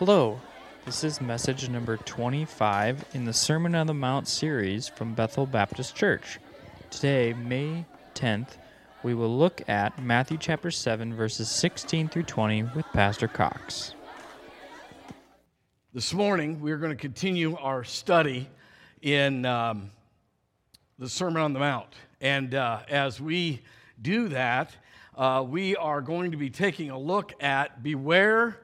Hello, this is message number 25 in the Sermon on the Mount series from Bethel Baptist Church. Today, May 10th, we will look at Matthew chapter 7, verses 16 through 20 with Pastor Cox. This morning, we're going to continue our study in um, the Sermon on the Mount. And uh, as we do that, uh, we are going to be taking a look at beware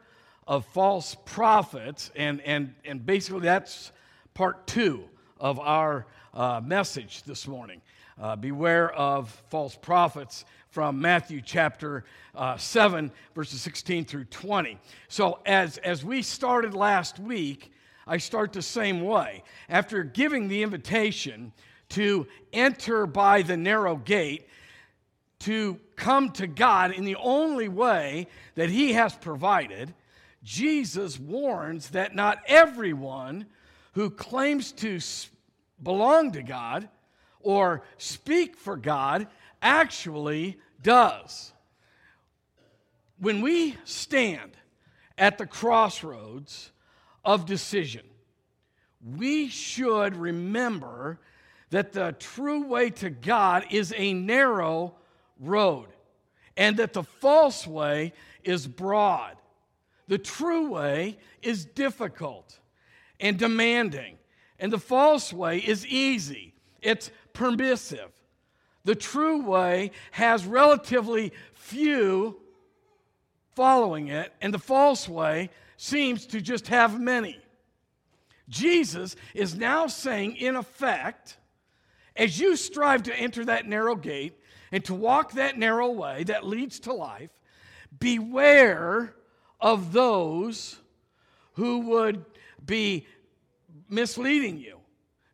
of false prophets. And, and, and basically, that's part two of our uh, message this morning. Uh, beware of false prophets from Matthew chapter uh, 7, verses 16 through 20. So, as, as we started last week, I start the same way. After giving the invitation to enter by the narrow gate, to come to God in the only way that He has provided, Jesus warns that not everyone who claims to belong to God or speak for God actually does. When we stand at the crossroads of decision, we should remember that the true way to God is a narrow road and that the false way is broad. The true way is difficult and demanding, and the false way is easy. It's permissive. The true way has relatively few following it, and the false way seems to just have many. Jesus is now saying, in effect, as you strive to enter that narrow gate and to walk that narrow way that leads to life, beware of those who would be misleading you.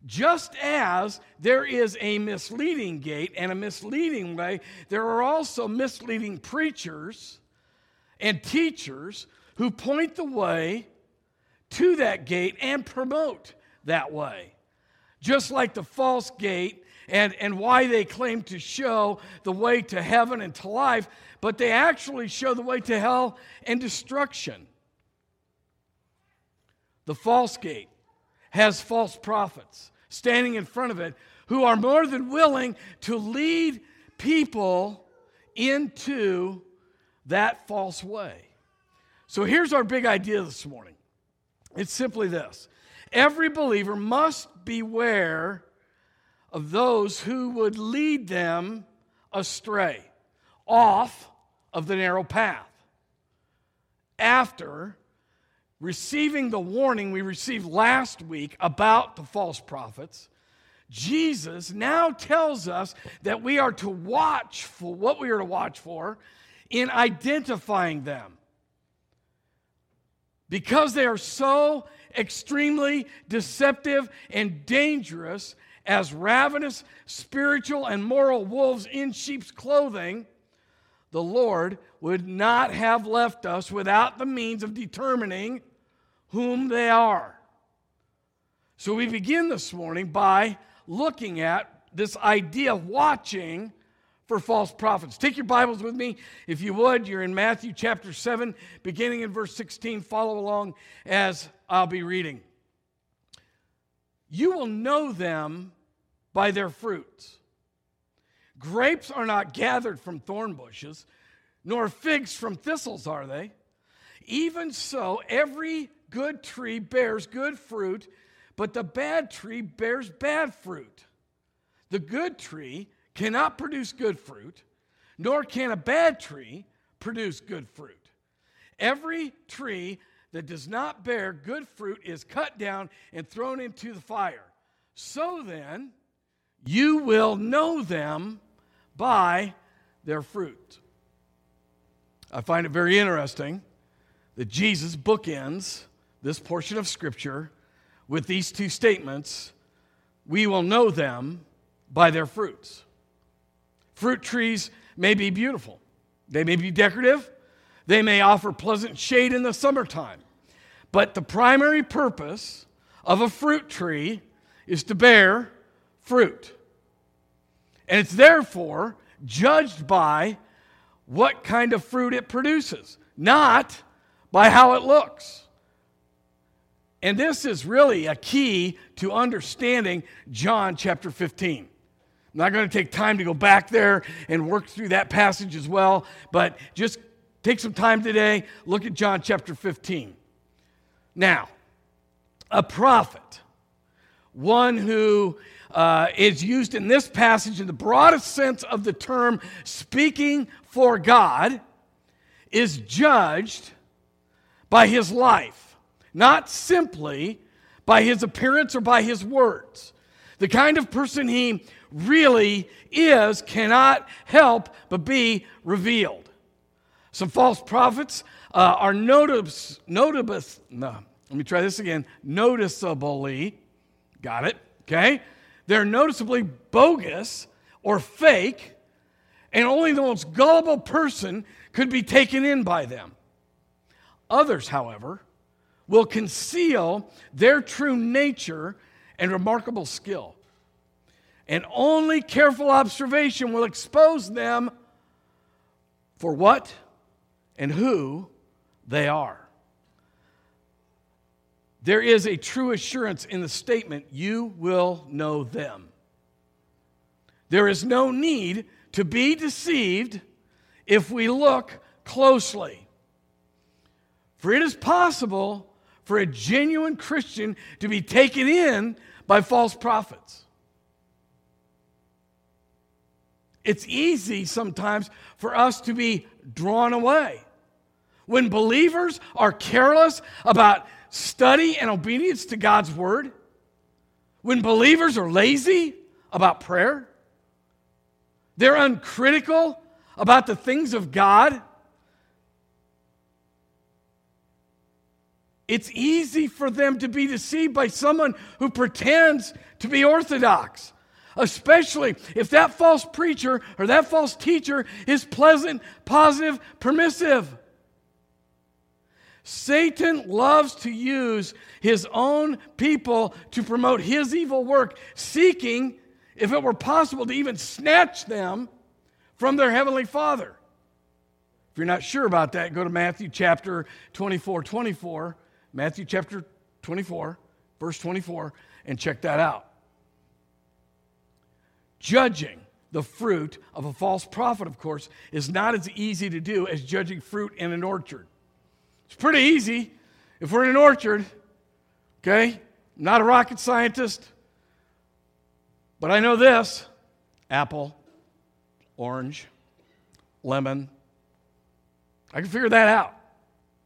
Just as there is a misleading gate and a misleading way, there are also misleading preachers and teachers who point the way to that gate and promote that way. Just like the false gate and, and why they claim to show the way to heaven and to life, but they actually show the way to hell and destruction. The false gate has false prophets standing in front of it who are more than willing to lead people into that false way. So here's our big idea this morning it's simply this every believer must beware of those who would lead them astray off of the narrow path. After receiving the warning we received last week about the false prophets, Jesus now tells us that we are to watch for what we are to watch for in identifying them. Because they are so extremely deceptive and dangerous as ravenous spiritual and moral wolves in sheep's clothing, the Lord would not have left us without the means of determining whom they are. So we begin this morning by looking at this idea of watching for false prophets. Take your Bibles with me, if you would. You're in Matthew chapter 7, beginning in verse 16. Follow along as I'll be reading. You will know them by their fruits. Grapes are not gathered from thorn bushes, nor figs from thistles, are they? Even so, every good tree bears good fruit, but the bad tree bears bad fruit. The good tree cannot produce good fruit, nor can a bad tree produce good fruit. Every tree that does not bear good fruit is cut down and thrown into the fire. So then, you will know them by their fruit. I find it very interesting that Jesus bookends this portion of Scripture with these two statements We will know them by their fruits. Fruit trees may be beautiful, they may be decorative, they may offer pleasant shade in the summertime. But the primary purpose of a fruit tree is to bear fruit. And it's therefore judged by what kind of fruit it produces, not by how it looks. and this is really a key to understanding John chapter 15. I'm not going to take time to go back there and work through that passage as well, but just take some time today, look at John chapter 15. Now, a prophet, one who uh, is used in this passage in the broadest sense of the term speaking for God, is judged by his life, not simply by his appearance or by his words. The kind of person he really is cannot help but be revealed. Some false prophets uh, are notice, no, let me try this again, noticeably, got it, okay? They're noticeably bogus or fake, and only the most gullible person could be taken in by them. Others, however, will conceal their true nature and remarkable skill. And only careful observation will expose them for what and who they are. There is a true assurance in the statement, you will know them. There is no need to be deceived if we look closely. For it is possible for a genuine Christian to be taken in by false prophets. It's easy sometimes for us to be drawn away. When believers are careless about study and obedience to God's word, when believers are lazy about prayer, they're uncritical about the things of God, it's easy for them to be deceived by someone who pretends to be orthodox, especially if that false preacher or that false teacher is pleasant, positive, permissive. Satan loves to use his own people to promote his evil work, seeking, if it were possible, to even snatch them from their heavenly Father. If you're not sure about that, go to Matthew chapter 24 24. Matthew chapter 24, verse 24, and check that out. Judging the fruit of a false prophet, of course, is not as easy to do as judging fruit in an orchard. It's pretty easy if we're in an orchard, okay? I'm not a rocket scientist, but I know this apple, orange, lemon. I can figure that out,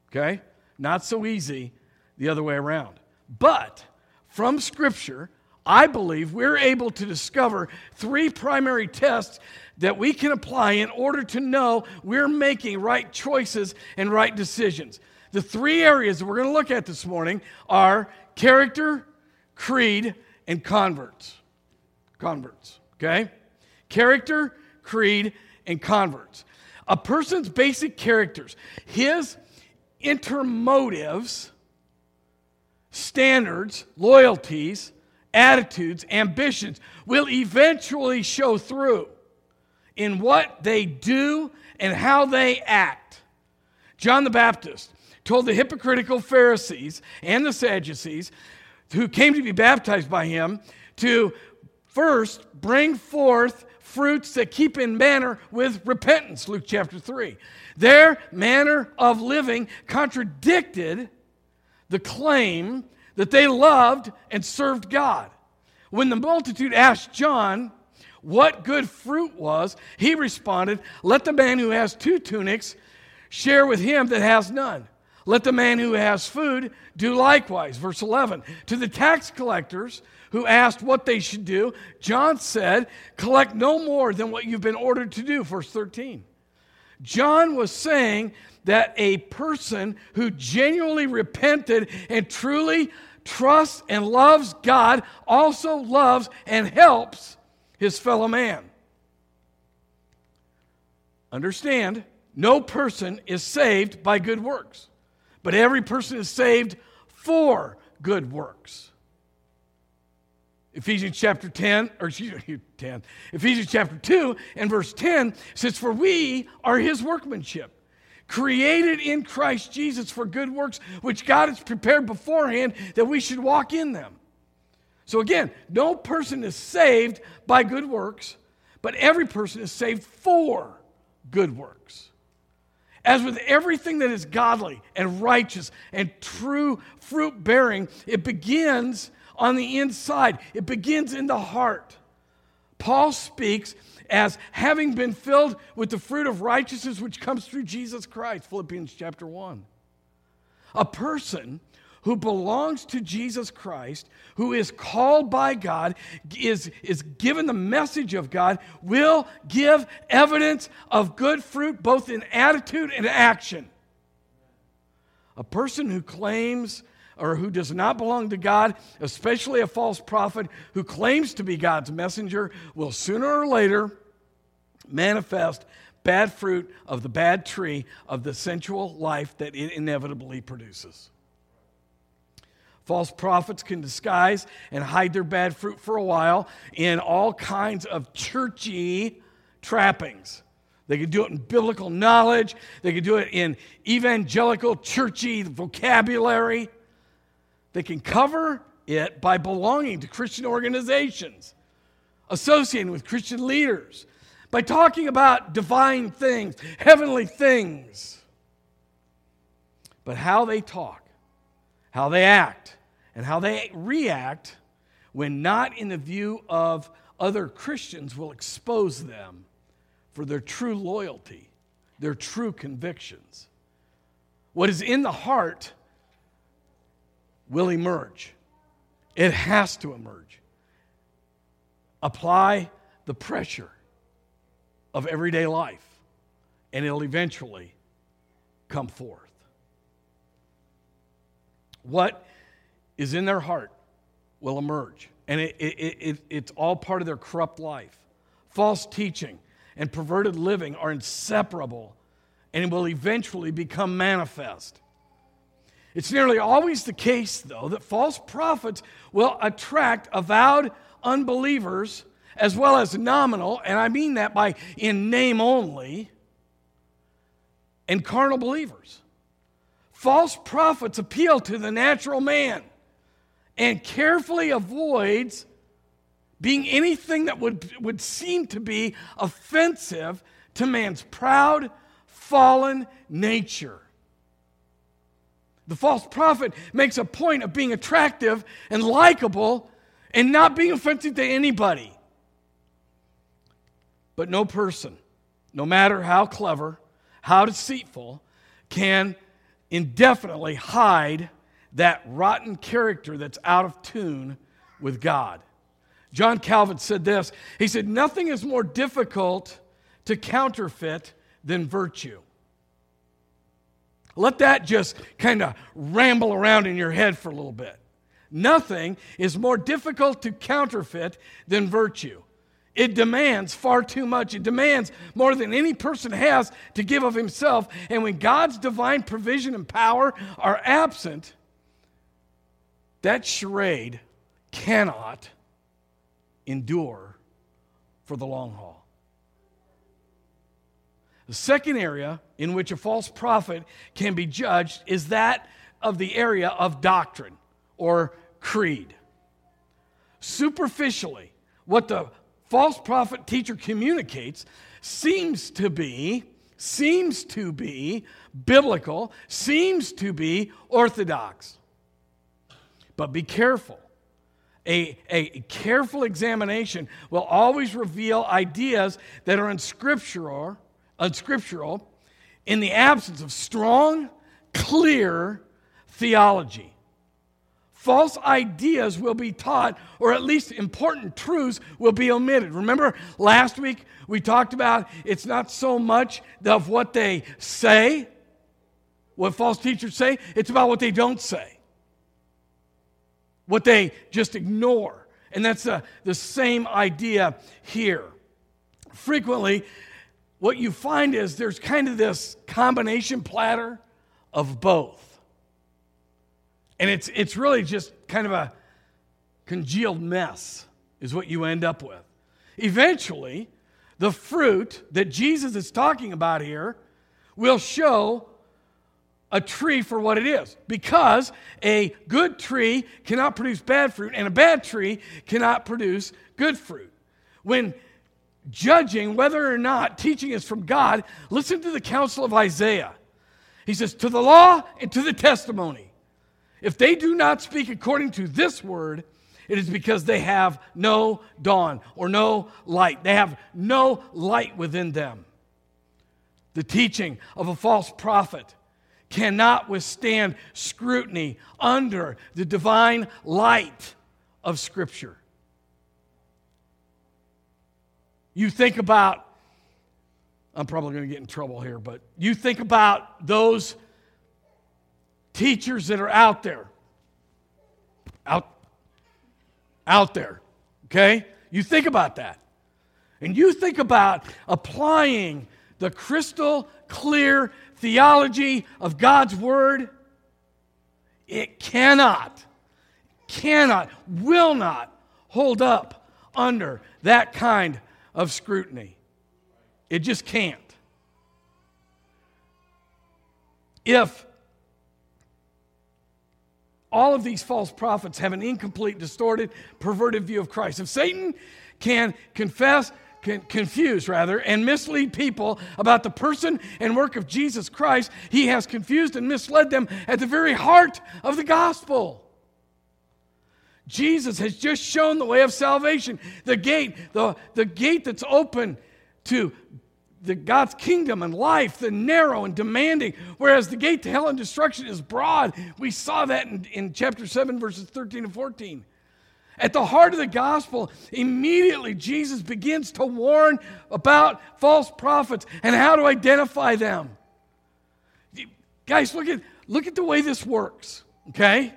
okay? Not so easy the other way around. But from Scripture, I believe we're able to discover three primary tests that we can apply in order to know we're making right choices and right decisions. The three areas that we're going to look at this morning are character, creed, and converts. Converts, okay? Character, creed, and converts. A person's basic characters, his intermotives, standards, loyalties, attitudes, ambitions will eventually show through in what they do and how they act. John the Baptist told the hypocritical Pharisees and the Sadducees who came to be baptized by him to first bring forth fruits that keep in manner with repentance, Luke chapter 3. Their manner of living contradicted the claim that they loved and served God. When the multitude asked John what good fruit was, he responded, Let the man who has two tunics share with him that has none. Let the man who has food do likewise. Verse 11. To the tax collectors who asked what they should do, John said, Collect no more than what you've been ordered to do. Verse 13. John was saying that a person who genuinely repented and truly trusts and loves God also loves and helps his fellow man. Understand, no person is saved by good works but every person is saved for good works. Ephesians chapter 10, or excuse me, 10, Ephesians chapter 2 and verse 10 says, For we are his workmanship, created in Christ Jesus for good works, which God has prepared beforehand that we should walk in them. So again, no person is saved by good works, but every person is saved for good works. As with everything that is godly and righteous and true fruit bearing, it begins on the inside, it begins in the heart. Paul speaks as having been filled with the fruit of righteousness which comes through Jesus Christ, Philippians chapter 1. A person who belongs to Jesus Christ, who is called by God, is, is given the message of God, will give evidence of good fruit both in attitude and action. A person who claims or who does not belong to God, especially a false prophet who claims to be God's messenger, will sooner or later manifest bad fruit of the bad tree of the sensual life that it inevitably produces. False prophets can disguise and hide their bad fruit for a while in all kinds of churchy trappings. They can do it in biblical knowledge, they can do it in evangelical, churchy vocabulary. They can cover it by belonging to Christian organizations, associating with Christian leaders, by talking about divine things, heavenly things. But how they talk, how they act, and how they react when not in the view of other Christians will expose them for their true loyalty, their true convictions. What is in the heart will emerge. It has to emerge. Apply the pressure of everyday life, and it'll eventually come forth. What is in their heart will emerge, and it, it, it, it's all part of their corrupt life. False teaching and perverted living are inseparable and will eventually become manifest. It's nearly always the case, though, that false prophets will attract avowed unbelievers as well as nominal, and I mean that by in name only, and carnal believers. False prophets appeal to the natural man and carefully avoids being anything that would, would seem to be offensive to man's proud, fallen nature. The false prophet makes a point of being attractive and likable and not being offensive to anybody. But no person, no matter how clever, how deceitful, can indefinitely hide that rotten character that's out of tune with God. John Calvin said this He said, Nothing is more difficult to counterfeit than virtue. Let that just kind of ramble around in your head for a little bit. Nothing is more difficult to counterfeit than virtue. It demands far too much. It demands more than any person has to give of himself. And when God's divine provision and power are absent, that charade cannot endure for the long haul. The second area in which a false prophet can be judged is that of the area of doctrine or creed. Superficially, what the false prophet teacher communicates seems to be seems to be biblical, seems to be orthodox. But be careful. A, a careful examination will always reveal ideas that are unscriptural unscriptural in the absence of strong, clear theology. False ideas will be taught, or at least important truths will be omitted. Remember last week we talked about it's not so much of what they say, what false teachers say, it's about what they don't say, what they just ignore. And that's the, the same idea here. Frequently, what you find is there's kind of this combination platter of both. And it's, it's really just kind of a congealed mess, is what you end up with. Eventually, the fruit that Jesus is talking about here will show a tree for what it is because a good tree cannot produce bad fruit and a bad tree cannot produce good fruit. When judging whether or not teaching is from God, listen to the counsel of Isaiah. He says, To the law and to the testimony. If they do not speak according to this word, it is because they have no dawn or no light. They have no light within them. The teaching of a false prophet cannot withstand scrutiny under the divine light of Scripture. You think about, I'm probably going to get in trouble here, but you think about those teachers that are out there. Out, out there, okay? You think about that. And you think about applying the crystal clear theology of God's Word, it cannot, cannot, will not hold up under that kind of scrutiny. It just can't. If all of these false prophets have an incomplete, distorted, perverted view of Christ, if Satan can confess confuse rather and mislead people about the person and work of Jesus Christ, he has confused and misled them at the very heart of the gospel. Jesus has just shown the way of salvation, the gate, the, the gate that's open to the God's kingdom and life, the narrow and demanding, whereas the gate to hell and destruction is broad. We saw that in, in chapter 7, verses 13 and 14. At the heart of the gospel, immediately Jesus begins to warn about false prophets and how to identify them. Guys, look at, look at the way this works, okay?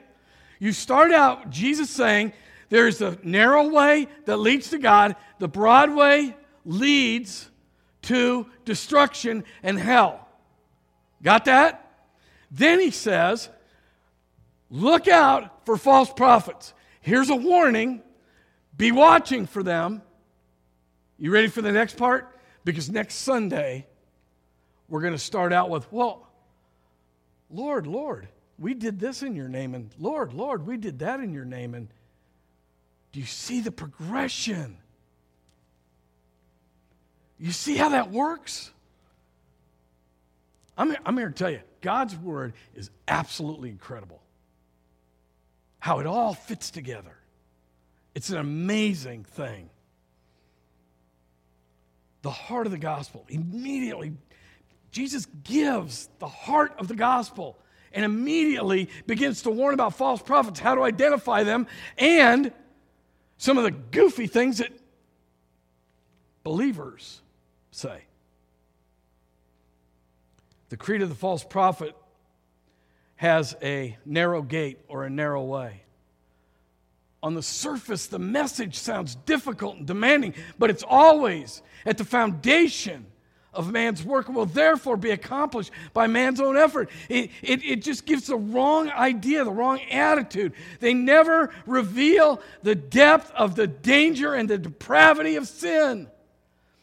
You start out, Jesus saying, there's a narrow way that leads to God, the broad way leads to destruction and hell. Got that? Then he says, look out for false prophets. Here's a warning be watching for them. You ready for the next part? Because next Sunday, we're going to start out with, well, Lord, Lord, we did this in your name, and Lord, Lord, we did that in your name. And do you see the progression? You see how that works? I'm, I'm here to tell you, God's word is absolutely incredible how it all fits together. It's an amazing thing. The heart of the gospel, immediately, Jesus gives the heart of the gospel and immediately begins to warn about false prophets, how to identify them, and some of the goofy things that believers say. The creed of the false prophet has a narrow gate or a narrow way. On the surface, the message sounds difficult and demanding, but it's always at the foundation of man's work will therefore be accomplished by man's own effort. It, it, it just gives the wrong idea, the wrong attitude. They never reveal the depth of the danger and the depravity of sin,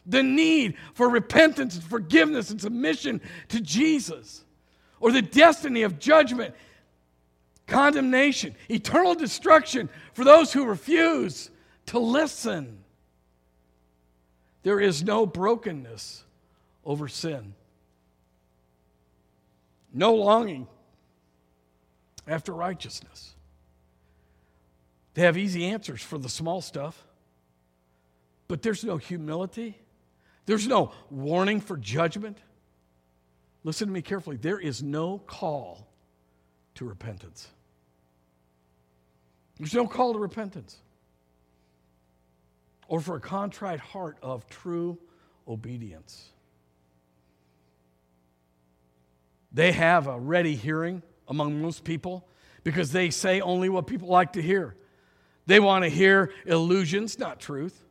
the need for repentance and forgiveness and submission to Jesus or the destiny of judgment, condemnation, eternal destruction for those who refuse to listen. There is no brokenness over sin, no longing after righteousness. They have easy answers for the small stuff, but there's no humility. There's no warning for judgment. Listen to me carefully. There is no call to repentance. There's no call to repentance or for a contrite heart of true obedience. They have a ready hearing among most people because they say only what people like to hear. They want to hear illusions, not truth.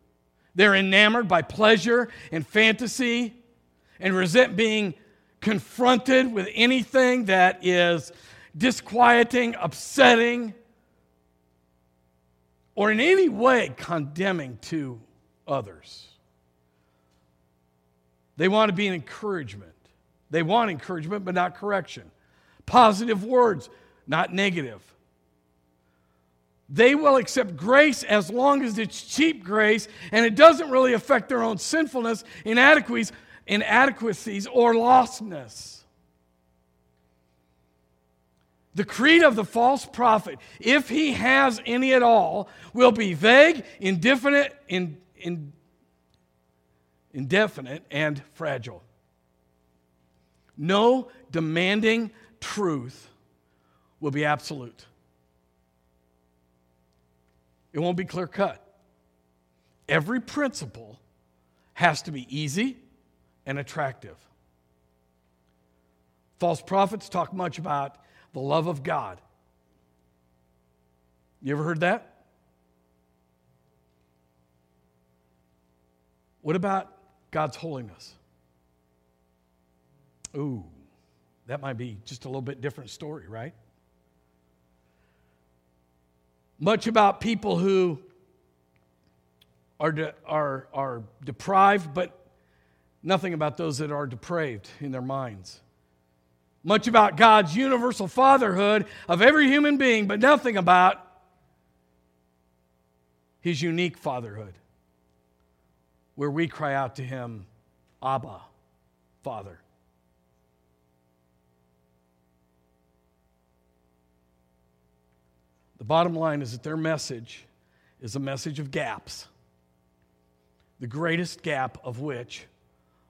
They're enamored by pleasure and fantasy and resent being confronted with anything that is disquieting, upsetting, or in any way condemning to others. They want to be an encouragement They want encouragement, but not correction. Positive words, not negative. They will accept grace as long as it's cheap grace and it doesn't really affect their own sinfulness, inadequacies, inadequacies or lostness. The creed of the false prophet, if he has any at all, will be vague, indefinite, in, in, indefinite, and fragile. No demanding truth will be absolute. It won't be clear cut. Every principle has to be easy and attractive. False prophets talk much about the love of God. You ever heard that? What about God's holiness? Ooh, that might be just a little bit different story, right? Much about people who are, de- are, are deprived, but nothing about those that are depraved in their minds much about God's universal fatherhood of every human being, but nothing about his unique fatherhood, where we cry out to him, Abba, Father. The bottom line is that their message is a message of gaps, the greatest gap of which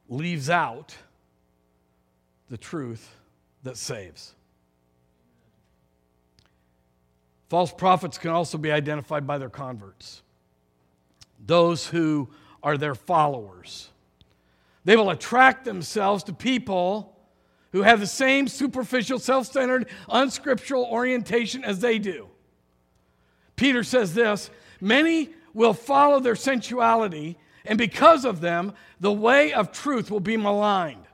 leaves out the truth that saves. False prophets can also be identified by their converts, those who are their followers. They will attract themselves to people who have the same superficial, self centered, unscriptural orientation as they do. Peter says this many will follow their sensuality, and because of them, the way of truth will be maligned.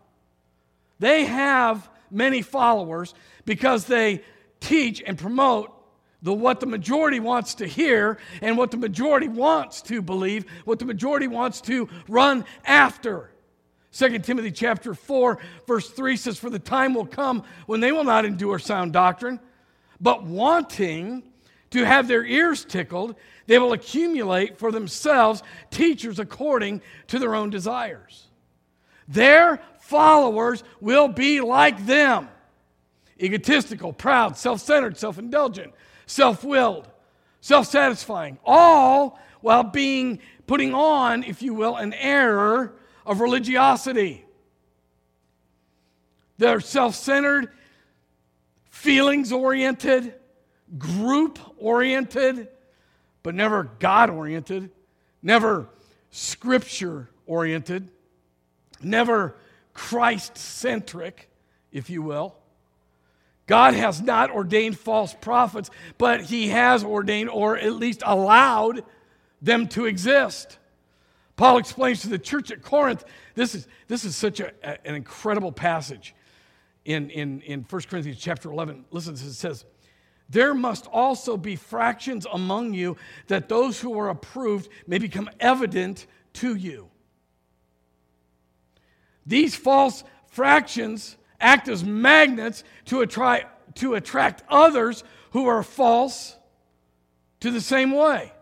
They have many followers because they teach and promote the what the majority wants to hear and what the majority wants to believe, what the majority wants to run after. 2 Timothy chapter 4 verse 3 says for the time will come when they will not endure sound doctrine, but wanting to have their ears tickled, they will accumulate for themselves teachers according to their own desires. Their followers will be like them egotistical, proud, self centered, self indulgent, self willed, self satisfying, all while being putting on, if you will, an air of religiosity. They're self centered, feelings oriented, group oriented, but never God oriented, never scripture oriented, never Christ centric, if you will. God has not ordained false prophets, but He has ordained or at least allowed them to exist. Paul explains to the church at Corinth this is, this is such a, an incredible passage in, in, in 1 Corinthians chapter 11. Listen, it says, There must also be fractions among you that those who are approved may become evident to you. These false fractions act as magnets to attract, to attract others who are false to the same way.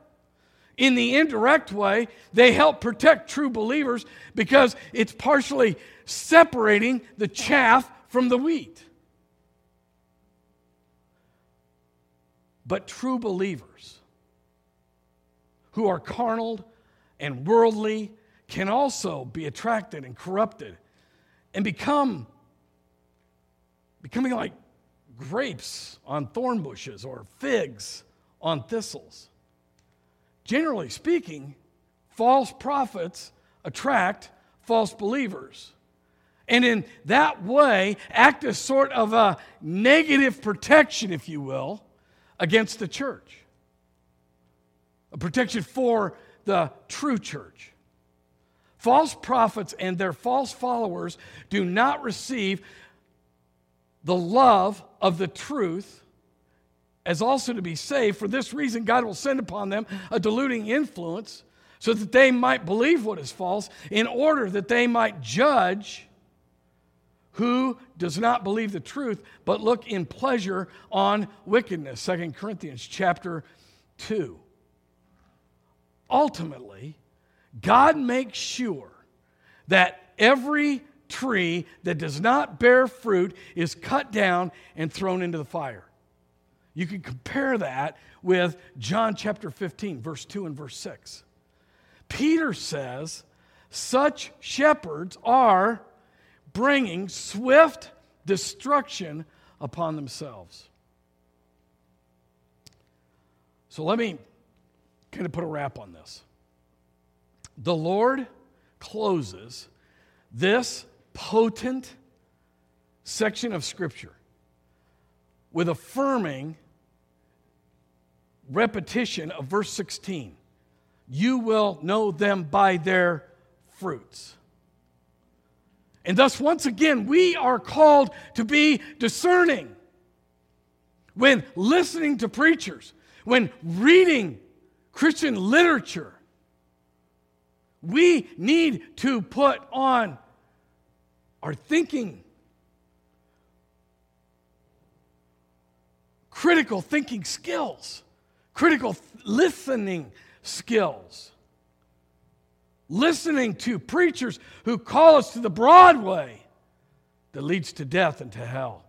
In the indirect way, they help protect true believers because it's partially separating the chaff from the wheat. But true believers who are carnal and worldly can also be attracted and corrupted and become becoming like grapes on thorn bushes or figs on thistles. Generally speaking, false prophets attract false believers. And in that way, act as sort of a negative protection, if you will, against the church. A protection for the true church. False prophets and their false followers do not receive the love of the truth as also to be saved. For this reason, God will send upon them a deluding influence so that they might believe what is false, in order that they might judge who does not believe the truth, but look in pleasure on wickedness. 2 Corinthians chapter 2. Ultimately, God makes sure that every tree that does not bear fruit is cut down and thrown into the fire. You can compare that with John chapter 15, verse 2 and verse 6. Peter says, Such shepherds are bringing swift destruction upon themselves. So let me kind of put a wrap on this. The Lord closes this potent section of Scripture with affirming repetition of verse 16 You will know them by their fruits. And thus, once again, we are called to be discerning. When listening to preachers, when reading Christian literature, we need to put on our thinking, critical thinking skills, critical listening skills. Listening to preachers who call us to the broad way that leads to death and to hell.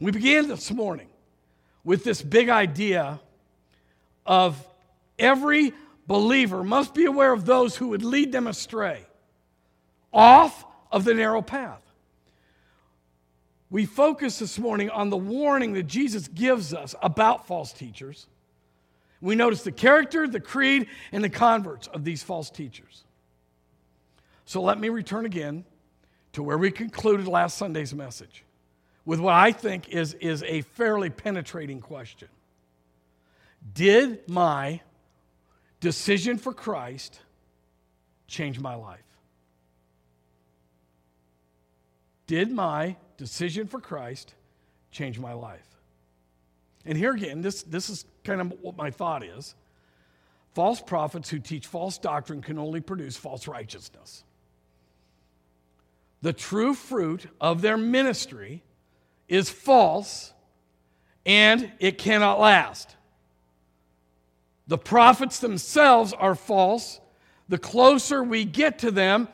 We began this morning with this big idea of every believer must be aware of those who would lead them astray off of the narrow path. We focus this morning on the warning that Jesus gives us about false teachers. We notice the character, the creed, and the converts of these false teachers. So let me return again to where we concluded last Sunday's message with what I think is, is a fairly penetrating question Did my decision for Christ change my life? Did my decision for Christ change my life? And here again, this, this is kind of what my thought is. False prophets who teach false doctrine can only produce false righteousness. The true fruit of their ministry is false and it cannot last. The prophets themselves are false. The closer we get to them,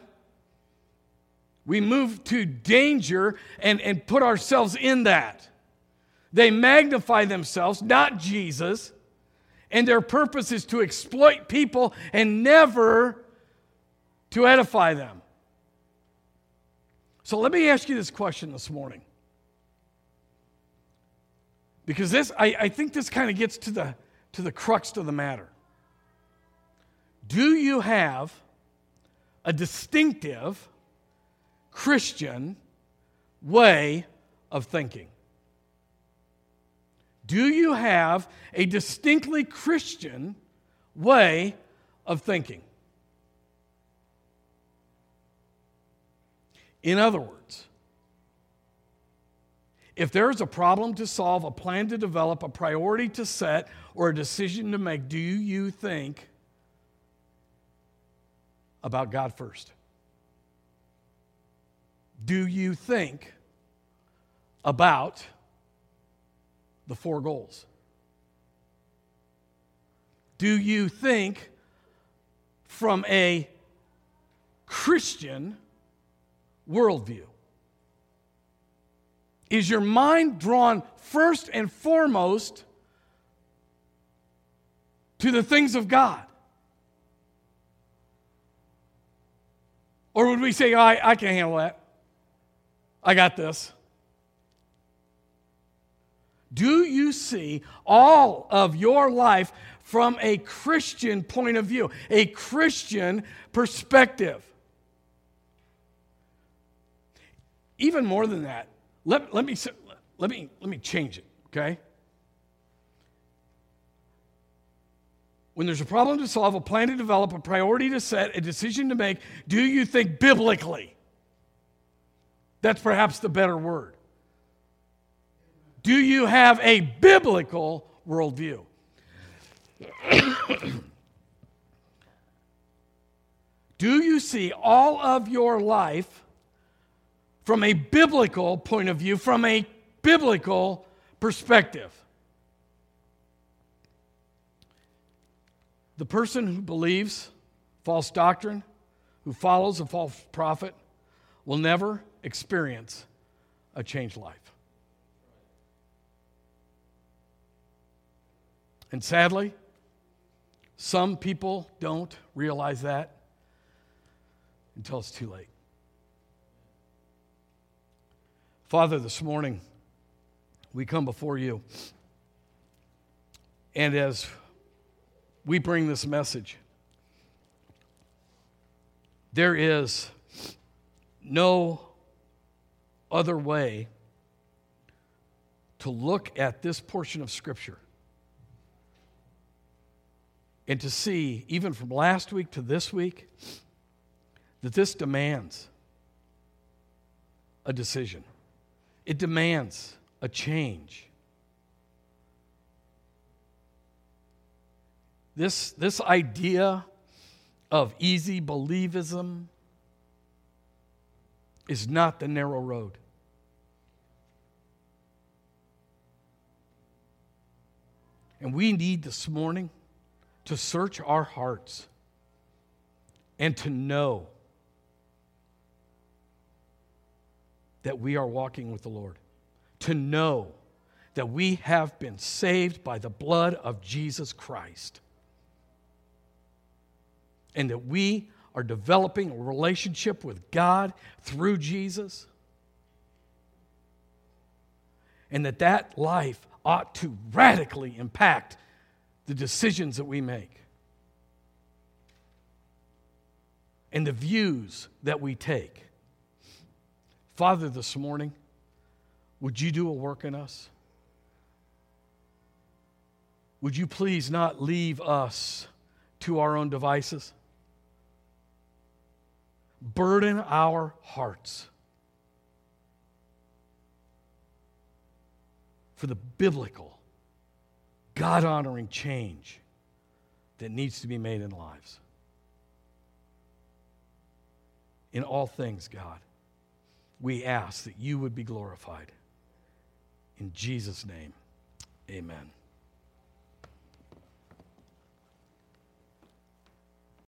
we move to danger and, and put ourselves in that. They magnify themselves, not Jesus, and their purpose is to exploit people and never to edify them. So let me ask you this question this morning. Because this, I, I think this kind of gets to the, to the crux of the matter. Do you have a distinctive Christian way of thinking? Do you have a distinctly Christian way of thinking? In other words, if there is a problem to solve, a plan to develop, a priority to set, or a decision to make, do you think about God first? Do you think about the four goals? Do you think from a Christian worldview? Is your mind drawn first and foremost to the things of God? Or would we say, I, I can't handle that? I got this. Do you see all of your life from a Christian point of view, a Christian perspective? Even more than that, let, let, me, let, me, let me change it, okay? When there's a problem to solve, a plan to develop, a priority to set, a decision to make, do you think biblically? That's perhaps the better word. Do you have a biblical worldview? Do you see all of your life from a biblical point of view, from a biblical perspective. The person who believes false doctrine, who follows a false prophet, will never experience a changed life. And sadly, some people don't realize that until it's too late. Father, this morning we come before you. And as we bring this message, there is no other way to look at this portion of Scripture and to see, even from last week to this week, that this demands a decision. It demands a change. This, this idea of easy believism is not the narrow road. And we need this morning to search our hearts and to know that we are walking with the Lord, to know that we have been saved by the blood of Jesus Christ, and that we are developing a relationship with God through Jesus, and that that life ought to radically impact the decisions that we make and the views that we take. Father, this morning, would you do a work in us? Would you please not leave us to our own devices? Burden our hearts for the biblical, God honoring change that needs to be made in lives. In all things, God we ask that you would be glorified. In Jesus' name, amen.